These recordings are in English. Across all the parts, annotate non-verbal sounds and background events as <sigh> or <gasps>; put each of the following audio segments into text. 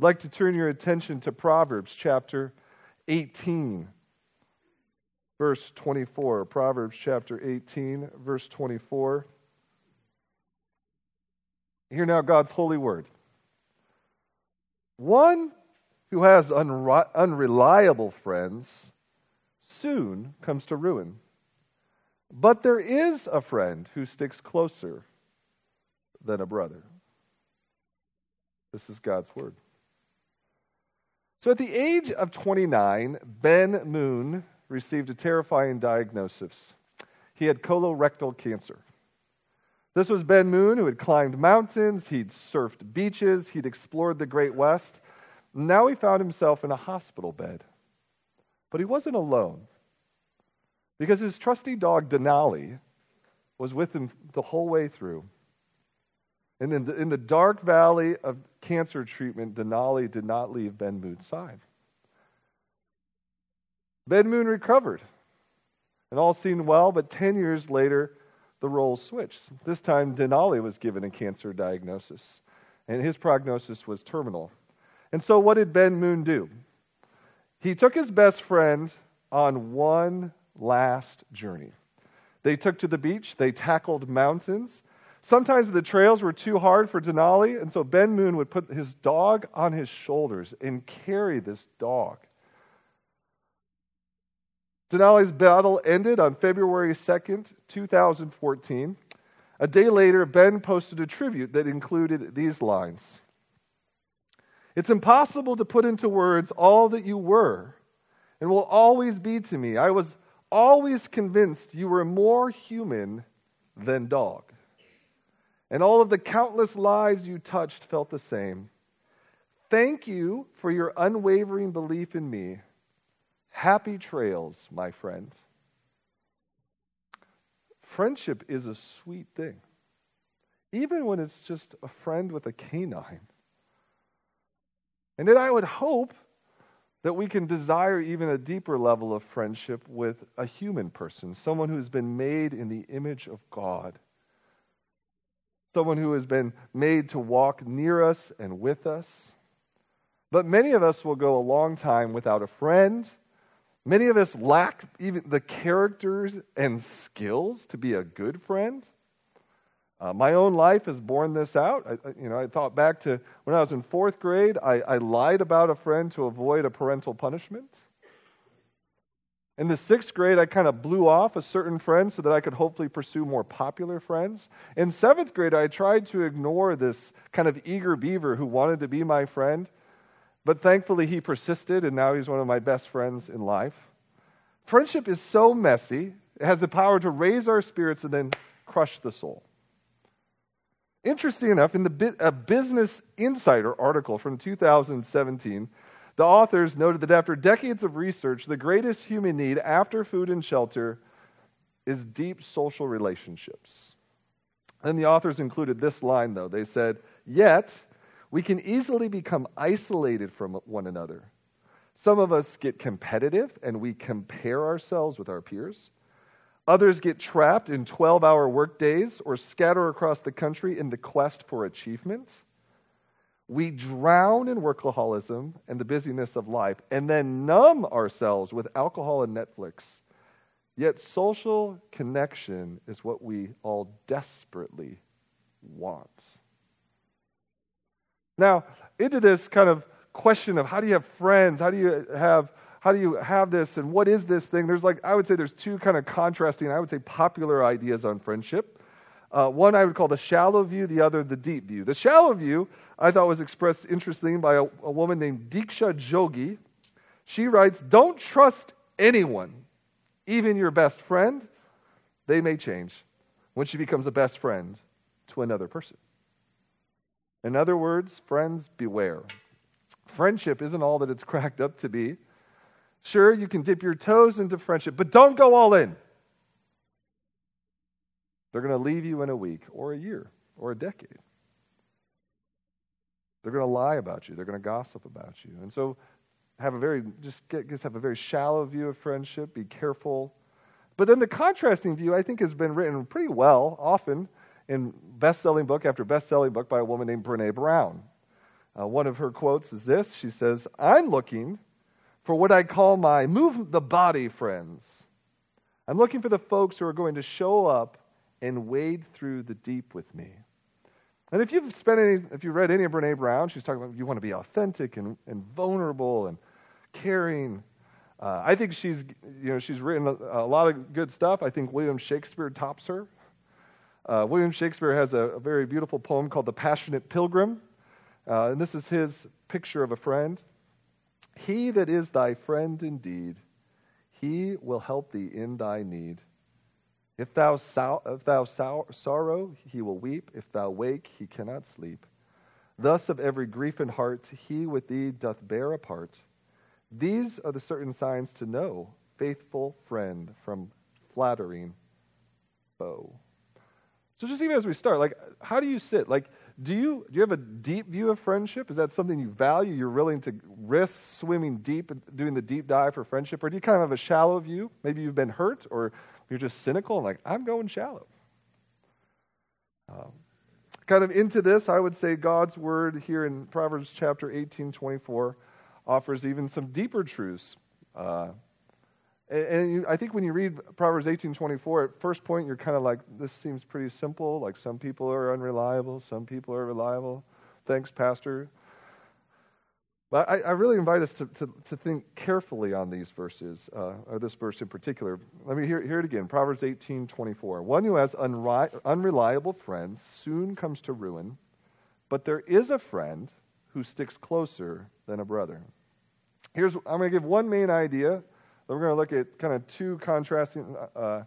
I'd like to turn your attention to Proverbs chapter 18, verse 24. Proverbs chapter 18, verse 24. Hear now God's holy word. One who has unre- unreliable friends soon comes to ruin. But there is a friend who sticks closer than a brother. This is God's word. So at the age of 29, Ben Moon received a terrifying diagnosis. He had colorectal cancer. This was Ben Moon, who had climbed mountains, he'd surfed beaches, he'd explored the Great West. Now he found himself in a hospital bed. But he wasn't alone, because his trusty dog Denali was with him the whole way through. And in the, in the dark valley of cancer treatment, Denali did not leave Ben Moon's side. Ben Moon recovered, and all seemed well, but 10 years later, the roles switched. This time, Denali was given a cancer diagnosis, and his prognosis was terminal. And so, what did Ben Moon do? He took his best friend on one last journey. They took to the beach, they tackled mountains. Sometimes the trails were too hard for Denali, and so Ben Moon would put his dog on his shoulders and carry this dog. Denali's battle ended on February 2nd, 2014. A day later, Ben posted a tribute that included these lines It's impossible to put into words all that you were and will always be to me. I was always convinced you were more human than dog. And all of the countless lives you touched felt the same. Thank you for your unwavering belief in me Happy trails, my friend. Friendship is a sweet thing, even when it's just a friend with a canine. And then I would hope that we can desire even a deeper level of friendship with a human person, someone who's been made in the image of God, someone who has been made to walk near us and with us. But many of us will go a long time without a friend Many of us lack even the characters and skills to be a good friend. Uh, my own life has borne this out. I, you know, I thought back to when I was in fourth grade, I, I lied about a friend to avoid a parental punishment. In the sixth grade, I kind of blew off a certain friend so that I could hopefully pursue more popular friends. In seventh grade, I tried to ignore this kind of eager beaver who wanted to be my friend but thankfully, he persisted, and now he's one of my best friends in life. Friendship is so messy, it has the power to raise our spirits and then crush the soul. Interesting enough, in the a Business Insider article from 2017, the authors noted that after decades of research, the greatest human need after food and shelter is deep social relationships. And the authors included this line, though. They said, Yet, we can easily become isolated from one another. Some of us get competitive and we compare ourselves with our peers. Others get trapped in 12 hour workdays or scatter across the country in the quest for achievement. We drown in workaholism and the busyness of life and then numb ourselves with alcohol and Netflix. Yet social connection is what we all desperately want. Now, into this kind of question of how do you have friends? How do you have how do you have this and what is this thing? There's like I would say there's two kind of contrasting, I would say popular ideas on friendship. Uh, one I would call the shallow view, the other the deep view. The shallow view I thought was expressed interestingly by a, a woman named Diksha Jogi. She writes, "Don't trust anyone, even your best friend. They may change when she becomes a best friend to another person." In other words, friends, beware. Friendship isn't all that it's <laughs> cracked up to be. Sure, you can dip your toes into friendship, but don't go all in. They're going to leave you in a week or a year or a decade. They're going to lie about you. They're going to gossip about you. And so have a very just get just have a very shallow view of friendship. Be careful. But then the contrasting view, I think, has been written pretty well, often in best selling book after best selling book by a woman named Brene Brown. Uh, one of her quotes is this She says, I'm looking for what I call my move the body friends. I'm looking for the folks who are going to show up and wade through the deep with me. And if you've spent any, if you read any of Brene Brown, she's talking about you want to be authentic and, and vulnerable and caring. Uh, I think she's, you know, she's written a, a, lot of good stuff. I think William Shakespeare tops her. Uh, William Shakespeare has a, a, very beautiful poem called The Passionate Pilgrim. Uh, and this is his picture of a friend. He that is thy friend indeed, he will help thee in thy need. If thou, if thou sorrow, he will weep. If thou wake, he cannot sleep. Thus of every grief and heart, he with thee doth bear a part. These are the certain signs to know, faithful friend from flattering foe. So just even as we start, like, how do you sit? Like, do you do you have a deep view of friendship? Is that something you value? You're willing to risk swimming deep doing the deep dive for friendship, or do you kind of have a shallow view? Maybe you've been hurt, or you're just cynical and like, I'm going shallow. Um, kind of into this, I would say God's word here in Proverbs chapter 18, 24 offers even some deeper truths. Uh, and, and you, I think when you read Proverbs 18, 24, at first point, you're kind of like, this seems pretty simple. Like some people are unreliable, some people are reliable. Thanks, Pastor. But I, I, really invite us to, to, to, think carefully on these verses, uh, or this verse in particular. Let me hear, hear it again Proverbs 18 24. One who has unri- unreliable friends soon comes to ruin, but there is a friend who sticks closer than a brother. Here's, I'm going to give one main idea, then we're going to look at kind of two contrasting uh,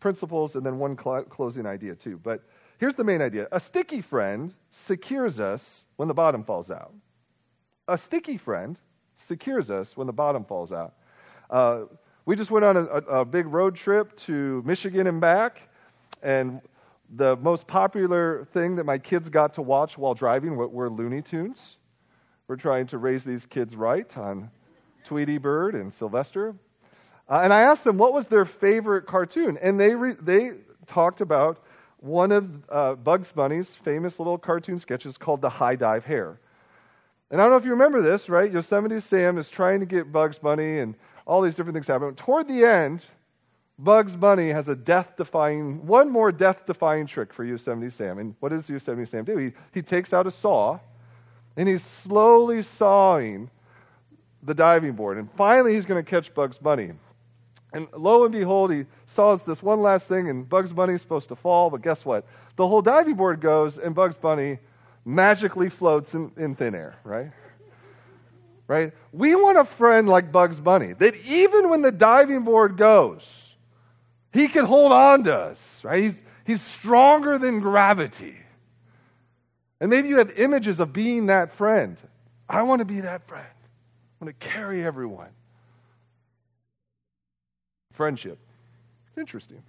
principles, and then one cl- closing idea, too. But here's the main idea a sticky friend secures us when the bottom falls out. A sticky friend secures us when the bottom falls out. Uh, we just went on a, a, big road trip to Michigan and back, and the most popular thing that my kids got to watch while driving were Looney Tunes. We're trying to raise these kids right on Tweety Bird and Sylvester. Uh, and I asked them what was their favorite cartoon, and they, re- they talked about one of uh, Bugs Bunny's famous little cartoon sketches called The High Dive Hare. And I don't know if you remember this, right? Yosemite Sam is trying to get Bugs Bunny, and all these different things happen. Toward the end, Bugs Bunny has a death defying, one more death defying trick for Yosemite Sam. And what does Yosemite Sam do? He, he takes out a saw and he's slowly sawing the diving board. And finally, he's going to catch Bugs Bunny. And lo and behold, he saws this one last thing, and Bugs Bunny's supposed to fall. But guess what? The whole diving board goes, and Bugs Bunny magically floats in, in thin air, right? Right? We want a friend like Bugs Bunny that even when the diving board goes, he can hold on to us, right? He's, he's stronger than gravity. And maybe you have images of being that friend. I want to be that friend. I want to carry everyone. Friendship. It's interesting.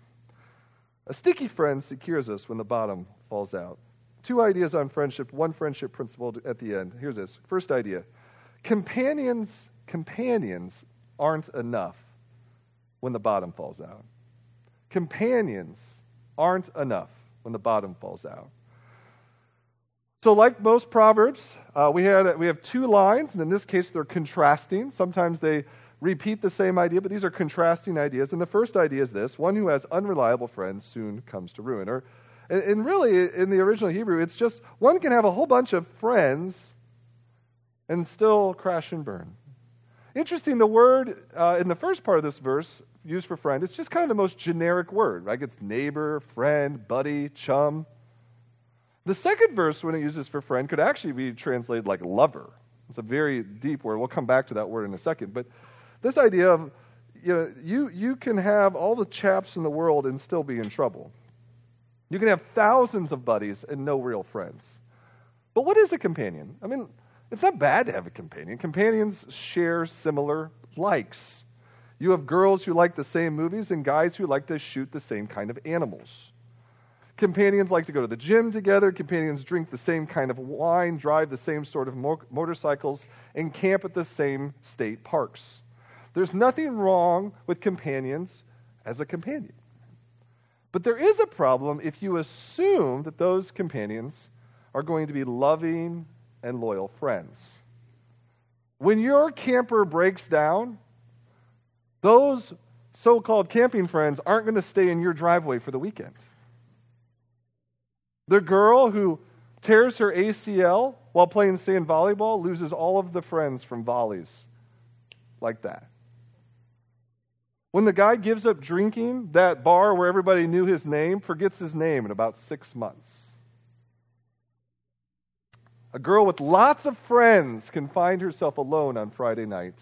A sticky friend secures us when the bottom falls out. Two ideas on friendship, one friendship principle at the end. Here's this. First idea companions, companions aren't enough when the bottom falls out. Companions aren't enough when the bottom falls out. So, like most proverbs, uh, we, had, we have two lines, and in this case, they're contrasting. Sometimes they repeat the same idea, but these are contrasting ideas. And the first idea is this one who has unreliable friends soon comes to ruin. Or and, really, in the original Hebrew, it's just one can have a whole bunch of friends and still crash and burn. Interesting, the word uh, in the first part of this verse used for friend, it's just kind of the most generic word, right? It's neighbor, friend, buddy, chum. The second verse, when it uses for friend, could actually be translated like lover. It's a very deep word. We'll come back to that word in a second. But this idea of, you know, you, you can have all the chaps in the world and still be in trouble. You can have thousands of buddies and no real friends. But what is a companion? I mean, it's not bad to have a companion. Companions share similar likes. You have girls who like the same movies and guys who like to shoot the same kind of animals. Companions like to go to the gym together. Companions drink the same kind of wine, drive the same sort of mo- motorcycles, and camp at the same state parks. There's nothing wrong with companions as a companion. But there is a problem if you assume that those companions are going to be loving and loyal friends. When your camper breaks down, those so called camping friends aren't going to stay in your driveway for the weekend. The girl who tears her ACL while playing sand volleyball loses all of the friends from volleys like that. When the guy gives up drinking, that bar where everybody knew his name forgets his name in about six months. A girl with lots of friends can find herself alone on Friday night.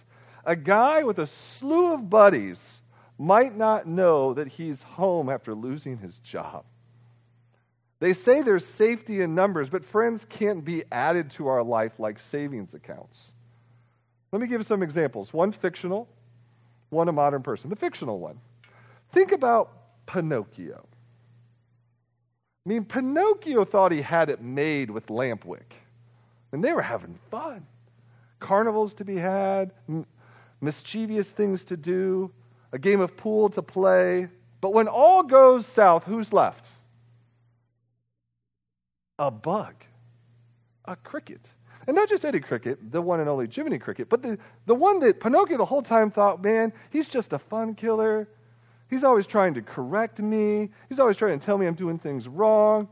A guy with a slew of buddies might not know that he's home after losing his job. They say there's safety in numbers, but friends can't be added to our life like savings accounts. Let me give some examples. One fictional, one a modern person. The fictional one. Think about Pinocchio. I mean, Pinocchio thought he had it made with Lampwick, and they were having fun. Carnivals to be had, m- mischievous things to do, a game of pool to play. But when all goes south, who's left? A bug, a cricket. And not just Eddie Cricket, the one and only Jiminy Cricket, but the, the one that Pinocchio the whole time thought, man, he's just a fun killer. He's always trying to correct me. He's always trying to tell me I'm doing things wrong.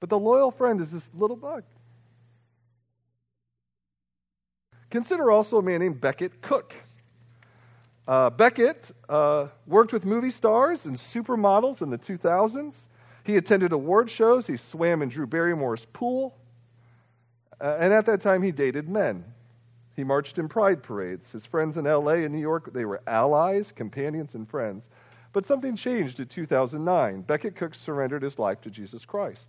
But the loyal friend is this little bug. Consider also a man named Becket Cook. Uh, Becket uh, worked with movie stars and supermodels in the 2000s. He attended award shows. He swam in Drew Barrymore's pool. Uh, and at that time, he dated men. He marched in pride parades. His friends in LA and New York, they were allies, companions, and friends. But something changed in 2009. Becket Cook surrendered his life to Jesus Christ.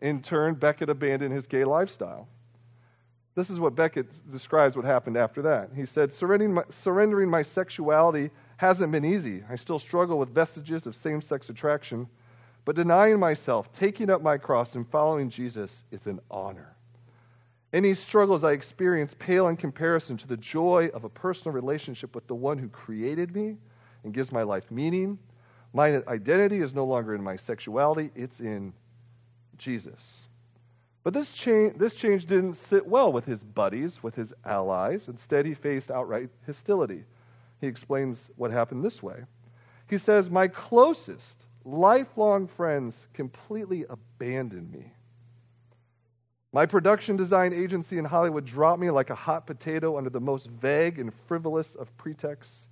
In turn, Becket abandoned his gay lifestyle. This is what Becket describes what happened after that. He said, surrendering my, surrendering my sexuality hasn't been easy. I still struggle with vestiges of same sex attraction, but denying myself, taking up my cross, and following Jesus is an honor. Any struggles I experience pale in comparison to the joy of a personal relationship with the one who created me and gives my life meaning. My identity is no longer in my sexuality, it's in Jesus. But this change, this change didn't sit well with his buddies, with his allies. Instead, he faced outright hostility. He explains what happened this way. He says, My closest, lifelong friends completely abandoned me. My production design agency in Hollywood dropped me like a hot potato under the most vague and frivolous of pretexts,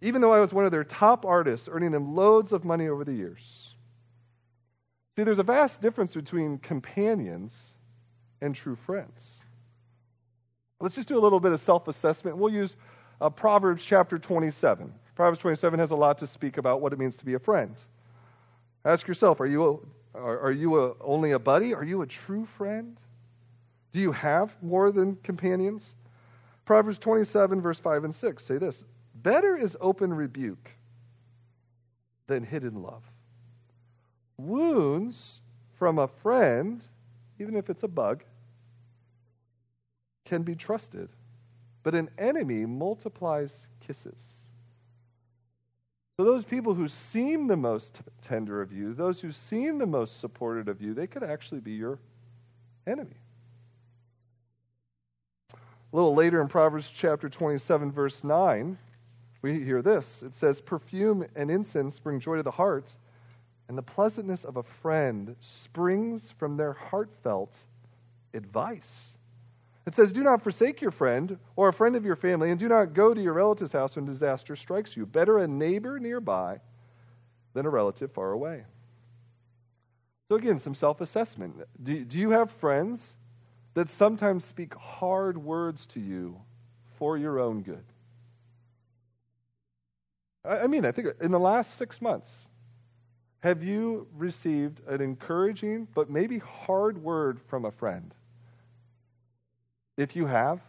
even though I was one of their top artists, earning them loads of money over the years. See, there's a vast difference between companions and true friends. Let's just do a little bit of self assessment. We'll use uh, Proverbs chapter 27. Proverbs 27 has a lot to speak about what it means to be a friend. Ask yourself are you, a, are, you a, only a buddy? Are you a true friend? Do you have more than companions? Proverbs 27, verse 5 and 6 say this Better is open rebuke than hidden love. Wounds from a friend, even if it's a bug, can be trusted, but an enemy multiplies kisses. So, those people who seem the most tender of you, those who seem the most supportive of you, they could actually be your enemy. A little later in Proverbs chapter 27, verse 9, we hear this. It says, Perfume and incense bring joy to the heart, and the pleasantness of a friend springs from their heartfelt advice. It says, Do not forsake your friend or a friend of your family, and do not go to your relative's house when disaster strikes you. Better a neighbor nearby than a relative far away. So, again, some self assessment. Do, do you have friends that sometimes speak hard words to you for your own good? I, I mean, I think in the last six months, have you received an encouraging but maybe hard word from a friend? If you have,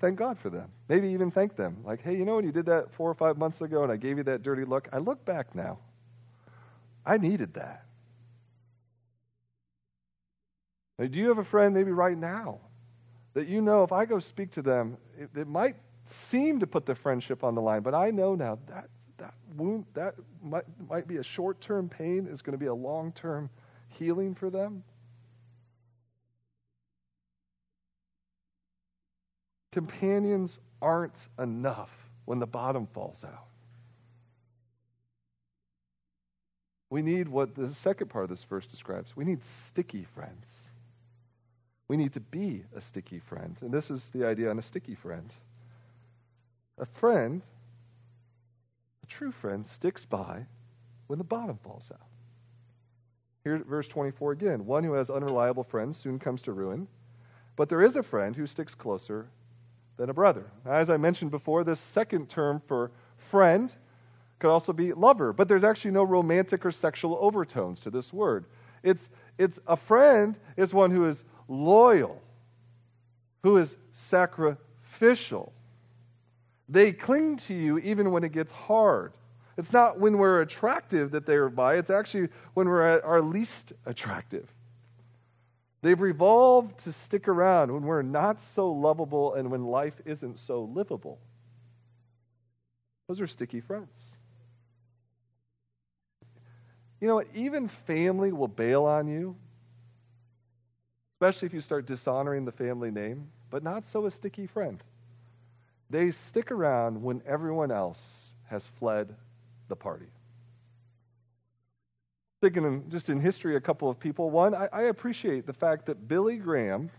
thank God for them. Maybe even thank them. Like, hey, you know when you did that four or five months ago and I gave you that dirty look? I look back now. I needed that. Now, do you have a friend maybe right now that you know if I go speak to them, it, it might seem to put the friendship on the line, but I know now that that wound, that might, might be a short term pain, is going to be a long term healing for them. Companions aren't enough when the bottom falls out. We need what the second part of this verse describes. We need sticky friends. We need to be a sticky friend. And this is the idea on a sticky friend. A friend, a true friend, sticks by when the bottom falls out. Here, verse 24 again. One who has unreliable friends soon comes to ruin, but there is a friend who sticks closer than a brother. As I mentioned before, this second term for friend could also be lover, but there's actually no romantic or sexual overtones to this word. It's, it's a friend is one who is loyal, who is sacrificial. They cling to you even when it gets hard. It's not when we're attractive that they are by, it's actually when we're at our least attractive. They've revolved to stick around when we're not so lovable and when life isn't so livable. Those are sticky friends. You know? Even family will bail on you, especially if you start dishonoring the family name, but not so a sticky friend. They stick around when everyone else has fled the party. Thinking in, just in history, a couple of people. One, I, I appreciate the fact that Billy Graham,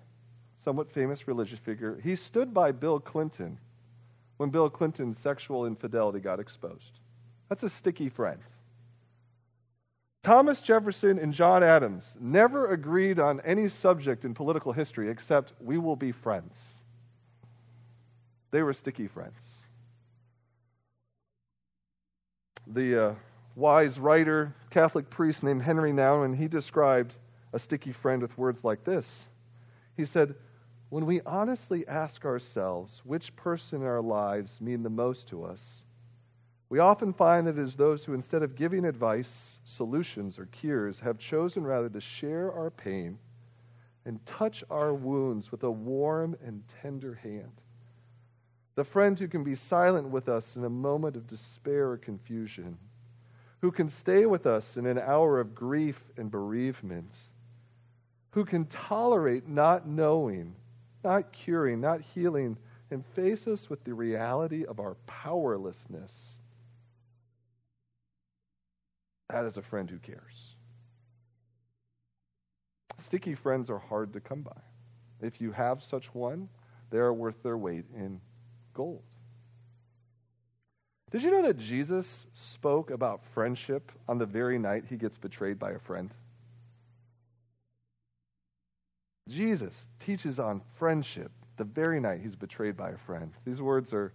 somewhat famous religious figure, he stood by Bill Clinton when Bill Clinton's sexual infidelity got exposed. That's a sticky friend. Thomas Jefferson and John Adams never agreed on any subject in political history except we will be friends. They were sticky friends the uh, wise writer, Catholic priest named Henri Nouwen, and he described a sticky friend with words like this. He said, When we honestly ask ourselves which person in our lives mean the most to us, we often find that it is those who, instead of giving advice, solutions, or cures, have chosen rather to share our pain and touch our wounds with a warm and tender hand the friend who can be silent with us in a moment of despair or confusion, who can stay with us in an hour of grief and bereavement, who can tolerate not knowing, not curing, not healing, and face us with the reality of our powerlessness. That is a friend who cares. Sticky friends are hard to come by. If you have such one, they are worth their weight in gold. Did you know that Jesus spoke about friendship on the very night he gets betrayed by a friend? Jesus teaches on friendship the very night he's betrayed by a friend. These words are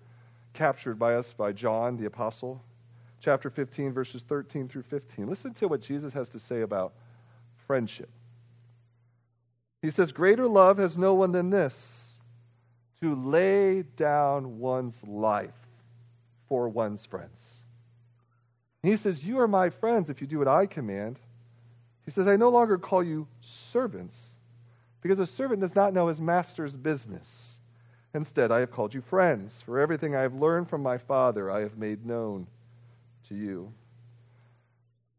captured by us by John the Apostle, chapter 15, verses 13 through 15. Listen to what Jesus has to say about friendship. He says, Greater love has no one than this to lay down one's life for one's friends. he says, You are my friends if you do what I command. He says, I no longer call you servants, because a servant does not know his master's business. Instead, I have called you friends, for everything I have learned from my Father I have made known to you.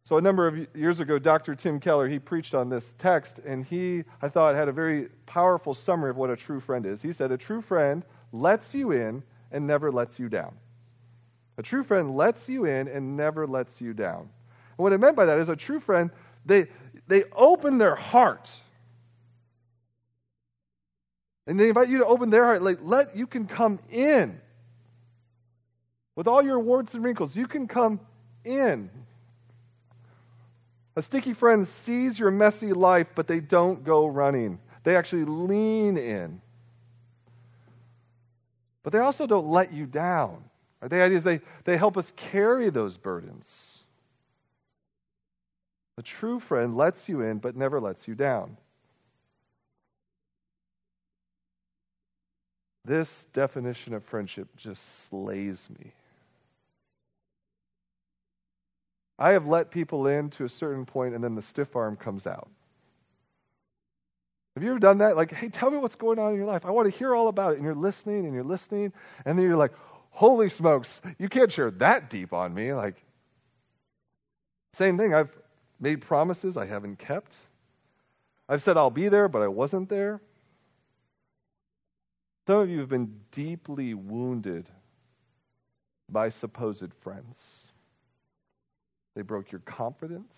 So, a number of years ago, Dr. Tim Keller, he preached on this text, and he, I thought, had a very powerful summary of what a true friend is. He said, A true friend lets you in and never lets you down. A true friend lets you in and never lets you down. And what I meant by that is a true friend, they, they open their heart. And they invite you to open their heart. Like, let you can come in. With all your warts and wrinkles, you can come in. A sticky friend sees your messy life, but they don't go running. They actually lean in. But they also don't let you down. The idea is they, they help us carry those burdens. A true friend lets you in, but never lets you down. This definition of friendship just slays me. I have let people in to a certain point, and then the stiff arm comes out. Have you ever done that? Like, hey, tell me what's going on in your life. I want to hear all about it. And you're listening and you're listening, and then you're like, holy smokes, you can't share that deep on me. Like, same thing. I've made promises I haven't kept. I've said I'll be there, but I wasn't there. Some of you have been deeply wounded by supposed friends. They broke your confidence.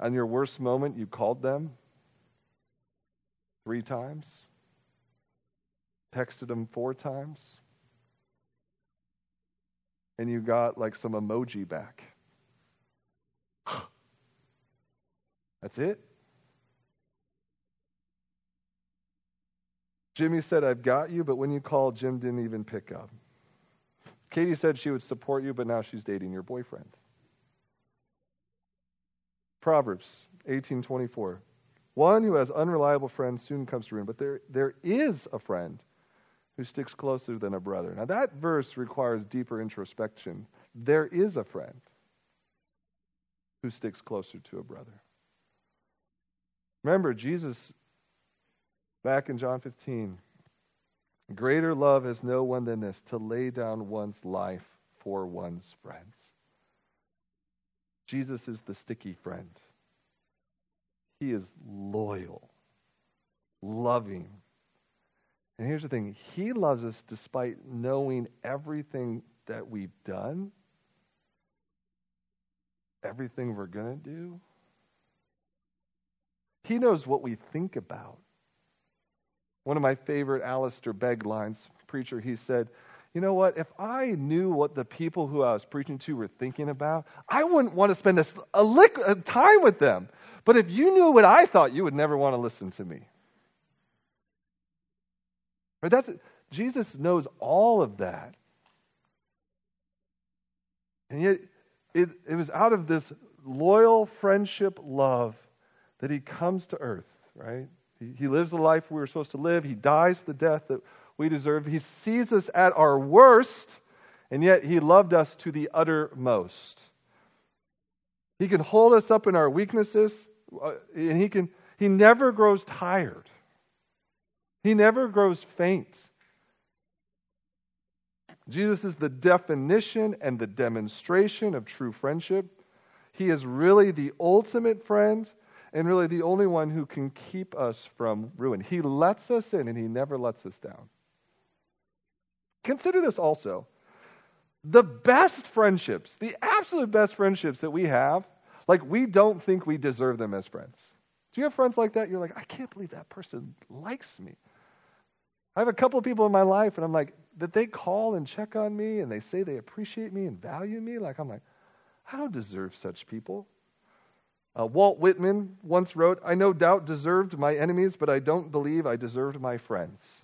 On your worst moment, you called them three times, texted him four times, and you got like some emoji back. <gasps> That's it? Jimmy said, I've got you, but when you called, Jim didn't even pick up. Katie said she would support you, but now she's dating your boyfriend. Proverbs 18:24. One who has unreliable friends soon comes to ruin, but there, there is a friend who sticks closer than a brother. Now that verse requires deeper introspection. There is a friend who sticks closer to a brother. Remember, Jesus, back in John 15, greater love has no one than this to lay down one's life for one's friends. Jesus is the sticky friend. He is loyal, loving. And here's the thing He loves us despite knowing everything that we've done, everything we're going to do. He knows what we think about. One of my favorite Alistair Begg lines, preacher, he said, You know what? If I knew what the people who I was preaching to were thinking about, I wouldn't want to spend a, a, lick, a time with them. But if you knew what I thought, you would never want to listen to me. Right? That's, Jesus knows all of that. And yet, it, it was out of this loyal friendship love that he comes to earth, right? He, he lives the life we were supposed to live. He dies the death that we deserve. He sees us at our worst, and yet he loved us to the uttermost. He can hold us up in our weaknesses, uh, and he can he never grows tired. He never grows faint. Jesus is the definition and the demonstration of true friendship. He is really the ultimate friend and really the only one who can keep us from ruin. He lets us in and he never lets us down. Consider this also. The best friendships, the absolute best friendships that we have, like we don't think we deserve them as friends. Do you have friends like that? You're like, I can't believe that person likes me. I have a couple of people in my life, and I'm like, that they call and check on me and they say they appreciate me and value me. Like, I'm like, I don't deserve such people. Uh, Walt Whitman once wrote, I no doubt deserved my enemies, but I don't believe I deserved my friends.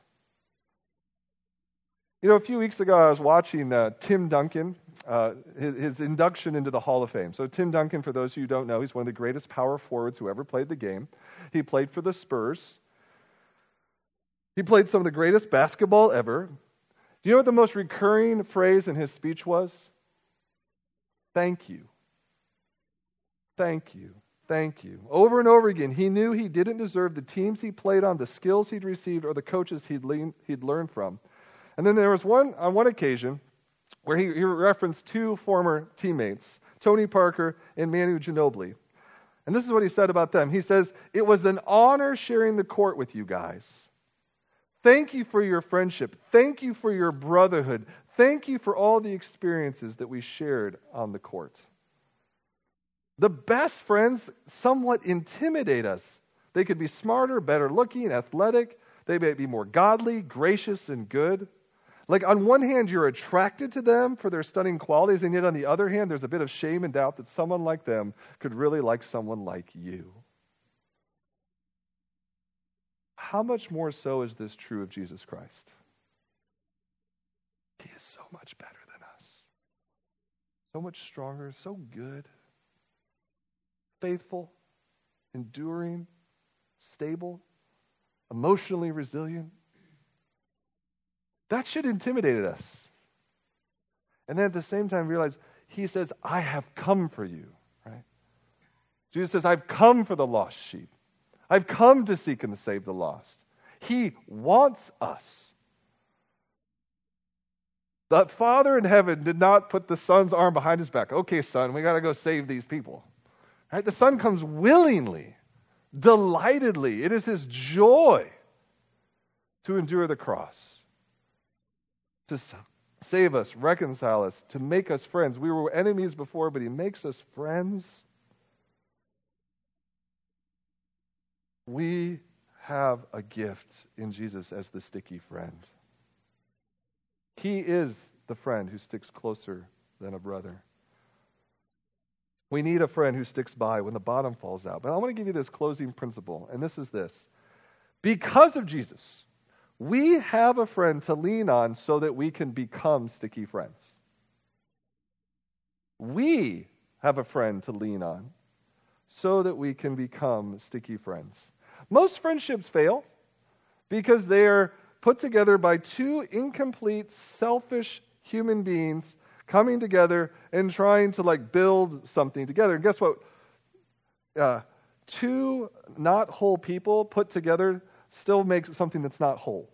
You know, a few weeks ago, I was watching uh, Tim Duncan, uh, his, his, induction into the Hall of Fame. So, Tim Duncan, for those of you who don't know, he's one of the greatest power forwards who ever played the game. He played for the Spurs. He played some of the greatest basketball ever. Do you know what the most recurring phrase in his speech was? Thank you. Thank you. Thank you. Over and over again, he knew he didn't deserve the teams he played on, the skills he'd received, or the coaches he'd, lean, he'd learned from. And then there was one, on one occasion, where he, he referenced two former teammates, Tony Parker and Manu Ginobili. And this is what he said about them. He says, It was an honor sharing the court with you guys. Thank you for your friendship. Thank you for your brotherhood. Thank you for all the experiences that we shared on the court. The best friends somewhat intimidate us. They could be smarter, better looking, athletic. They may be more godly, gracious, and good. Like, on one hand, you're attracted to them for their stunning qualities, and yet on the other hand, there's a bit of shame and doubt that someone like them could really like someone like you. How much more so is this true of Jesus Christ? He is so much better than us, so much stronger, so good, faithful, enduring, stable, emotionally resilient. That should intimidate us. And then at the same time, realize he says, I have come for you, right? Jesus says, I've come for the lost sheep. I've come to seek and to save the lost. He wants us. The Father in heaven did not put the Son's arm behind his back. Okay, son, we got to go save these people. Right? The Son comes willingly delightedly. It is his joy to endure the cross, to save us, reconcile us, to make us friends. We were enemies before, but he makes us friends. We have a gift in Jesus as the sticky friend. He is the friend who sticks closer than a brother. We need a friend who sticks by when the bottom falls out. But I want to give you this closing principle, and this is this. Because of Jesus, we have a friend to lean on so that we can become sticky friends. We have a friend to lean on so that we can become sticky friends. Most friendships fail because they are put together by two incomplete, selfish human beings coming together and trying to like build something together. And guess what? Uh, two not whole people put together still makes something that's not whole.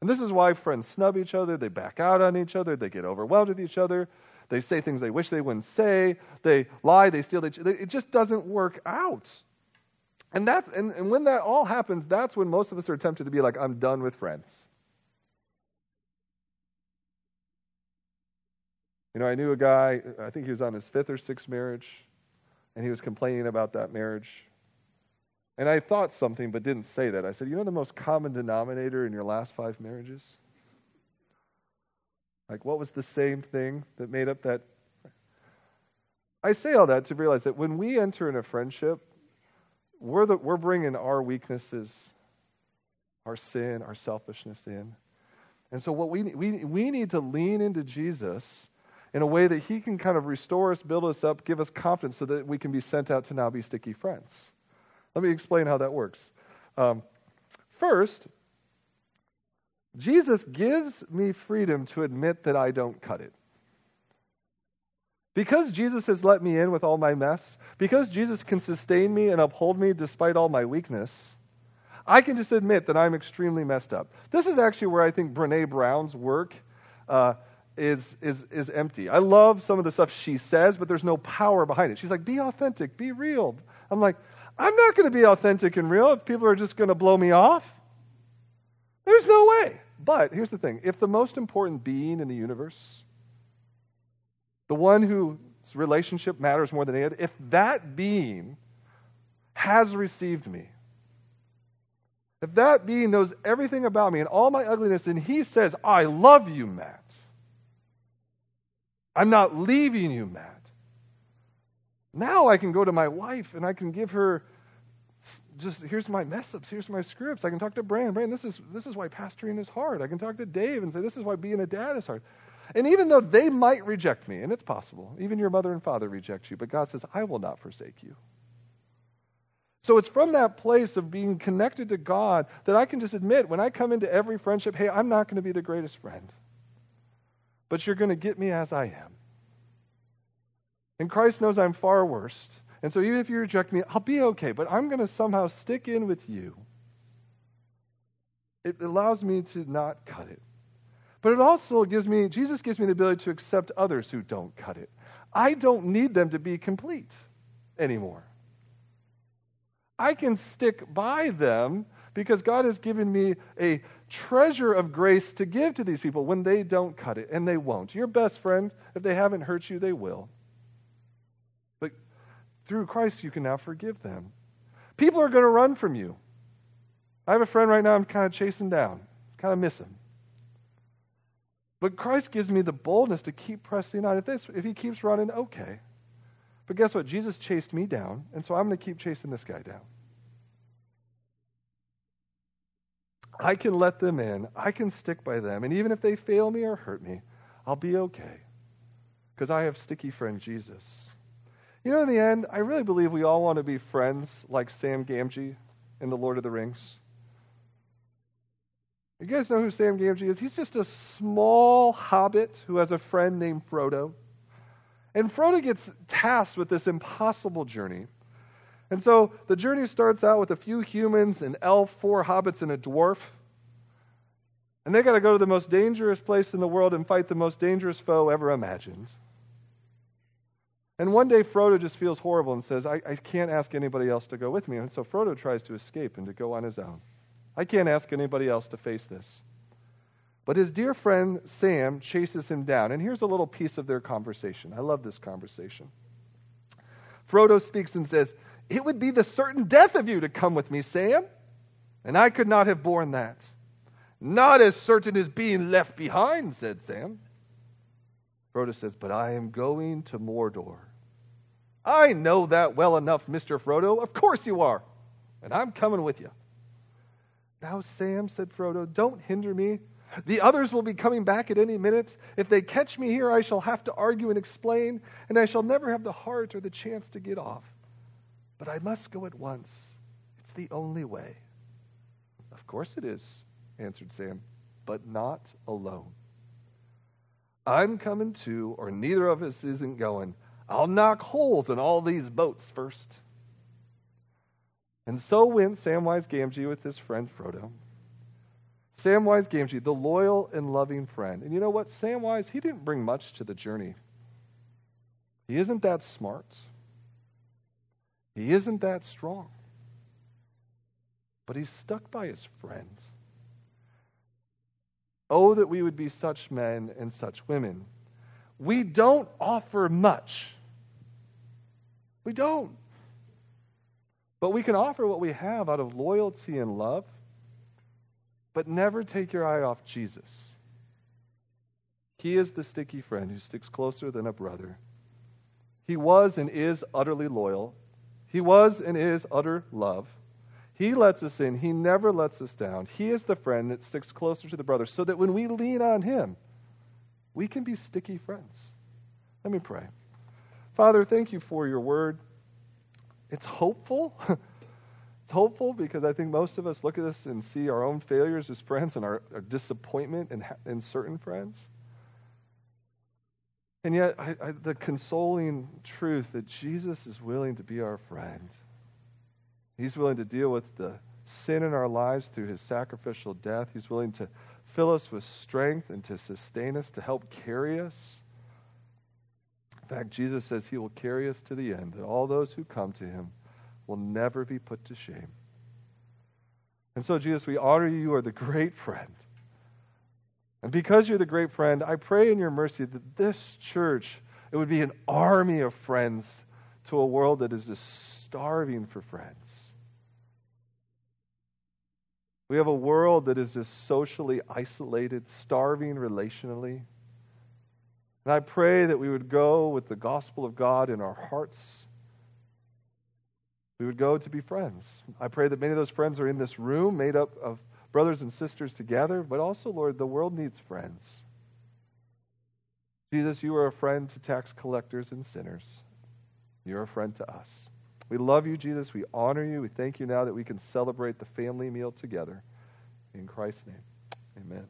And this is why friends snub each other, they back out on each other, they get overwhelmed with each other, they say things they wish they wouldn't say, they lie, they steal, they, it just doesn't work out. And, that's, and, and when that all happens, that's when most of us are tempted to be like, I'm done with friends. You know, I knew a guy, I think he was on his fifth or sixth marriage, and he was complaining about that marriage. And I thought something but didn't say that. I said, You know the most common denominator in your last five marriages? Like, what was the same thing that made up that? I say all that to realize that when we enter in a friendship, we're, the, we're bringing our weaknesses, our sin, our selfishness in. And so, what we, we, we need to lean into Jesus in a way that He can kind of restore us, build us up, give us confidence so that we can be sent out to now be sticky friends. Let me explain how that works. Um, first, Jesus gives me freedom to admit that I don't cut it. Because Jesus has let me in with all my mess, because Jesus can sustain me and uphold me despite all my weakness, I can just admit that I'm extremely messed up. This is actually where I think Brene Brown's work uh, is, is, is empty. I love some of the stuff she says, but there's no power behind it. She's like, be authentic, be real. I'm like, I'm not going to be authentic and real if people are just going to blow me off. There's no way. But here's the thing if the most important being in the universe, the one whose relationship matters more than any other, if that being has received me, if that being knows everything about me and all my ugliness, and he says, I love you, Matt. I'm not leaving you, Matt. Now I can go to my wife and I can give her just here's my mess ups, here's my scripts. I can talk to Brandon. Brandon, this is this is why pastoring is hard. I can talk to Dave and say this is why being a dad is hard. And even though they might reject me, and it's possible, even your mother and father reject you, but God says, I will not forsake you. So it's from that place of being connected to God that I can just admit when I come into every friendship, hey, I'm not going to be the greatest friend but you're going to get me as I am. And Christ knows I'm far worse. And so even if you reject me, I'll be okay, but I'm going to somehow stick in with you. It allows me to not cut it. But it also gives me, Jesus gives me the ability to accept others who don't cut it. I don't need them to be complete anymore. I can stick by them because God has given me a treasure of grace to give to these people when they don't cut it, and they won't. Your best friend, if they haven't hurt you, they will. But through Christ, you can now forgive them. People are going to run from you. I have a friend right now I'm kind of chasing down, kind of miss him. But Christ gives me the boldness to keep pressing on. If, this, if he keeps running, okay. But guess what? Jesus chased me down, and so I'm going to keep chasing this guy down. I can let them in. I can stick by them. And even if they fail me or hurt me, I'll be okay because I have sticky friend Jesus. You know, in the end, I really believe we all want to be friends like Sam Gamgee in The Lord of the Rings. You guys know who Sam Gamgee is? He's just a small hobbit who has a friend named Frodo. And Frodo gets tasked with this impossible journey. And so the journey starts out with a few humans, an elf, four hobbits, and a dwarf. And they got to go to the most dangerous place in the world and fight the most dangerous foe ever imagined. And one day Frodo just feels horrible and says, I, I can't ask anybody else to go with me. And so Frodo tries to escape and to go on his own. I can't ask anybody else to face this. But his dear friend Sam chases him down. And here's a little piece of their conversation. I love this conversation. Frodo speaks and says, It would be the certain death of you to come with me, Sam. And I could not have borne that. Not as certain as being left behind, said Sam. Frodo says, But I am going to Mordor. I know that well enough, Mr. Frodo. Of course you are. And I'm coming with you. Now, Sam, said Frodo, don't hinder me. The others will be coming back at any minute. If they catch me here, I shall have to argue and explain, and I shall never have the heart or the chance to get off. But I must go at once. It's the only way. Of course it is, answered Sam, but not alone. I'm coming too, or neither of us isn't going. I'll knock holes in all these boats first. And so went Samwise Gamgee with his friend Frodo. Samwise Gamgee, the loyal and loving friend. And you know what? Samwise, he didn't bring much to the journey. He isn't that smart. He isn't that strong. But he's stuck by his friend. Oh, that we would be such men and such women. We don't offer much. We don't. But we can offer what we have out of loyalty and love, but never take your eye off Jesus. He is the sticky friend who sticks closer than a brother. He was and is utterly loyal. He was and is utter love. He lets us in. He never lets us down. He is the friend that sticks closer to the brother so that when we lean on him, we can be sticky friends. Let me pray. Father, thank you for your word. It's hopeful. <laughs> it's hopeful because I think most of us look at this and see our own failures as friends and our, our disappointment in, in certain friends. And yet, I, I, the consoling truth that Jesus is willing to be our friend He's willing to deal with the sin in our lives through his sacrificial death. He's willing to fill us with strength and to sustain us, to help carry us. In fact, Jesus says he will carry us to the end, that all those who come to him will never be put to shame. And so, Jesus, we honor you. You are the great friend. And because you're the great friend, I pray in your mercy that this church, it would be an army of friends to a world that is just starving for friends. We have a world that is just socially isolated, starving relationally. And I pray that we would go with the gospel of God in our hearts. We would go to be friends. I pray that many of those friends are in this room, made up of brothers and sisters together, but also, Lord, the world needs friends. Jesus, you are a friend to tax collectors and sinners. You're a friend to us. We love you, Jesus. We honor you. We thank you now that we can celebrate the family meal together. In Christ's name, amen.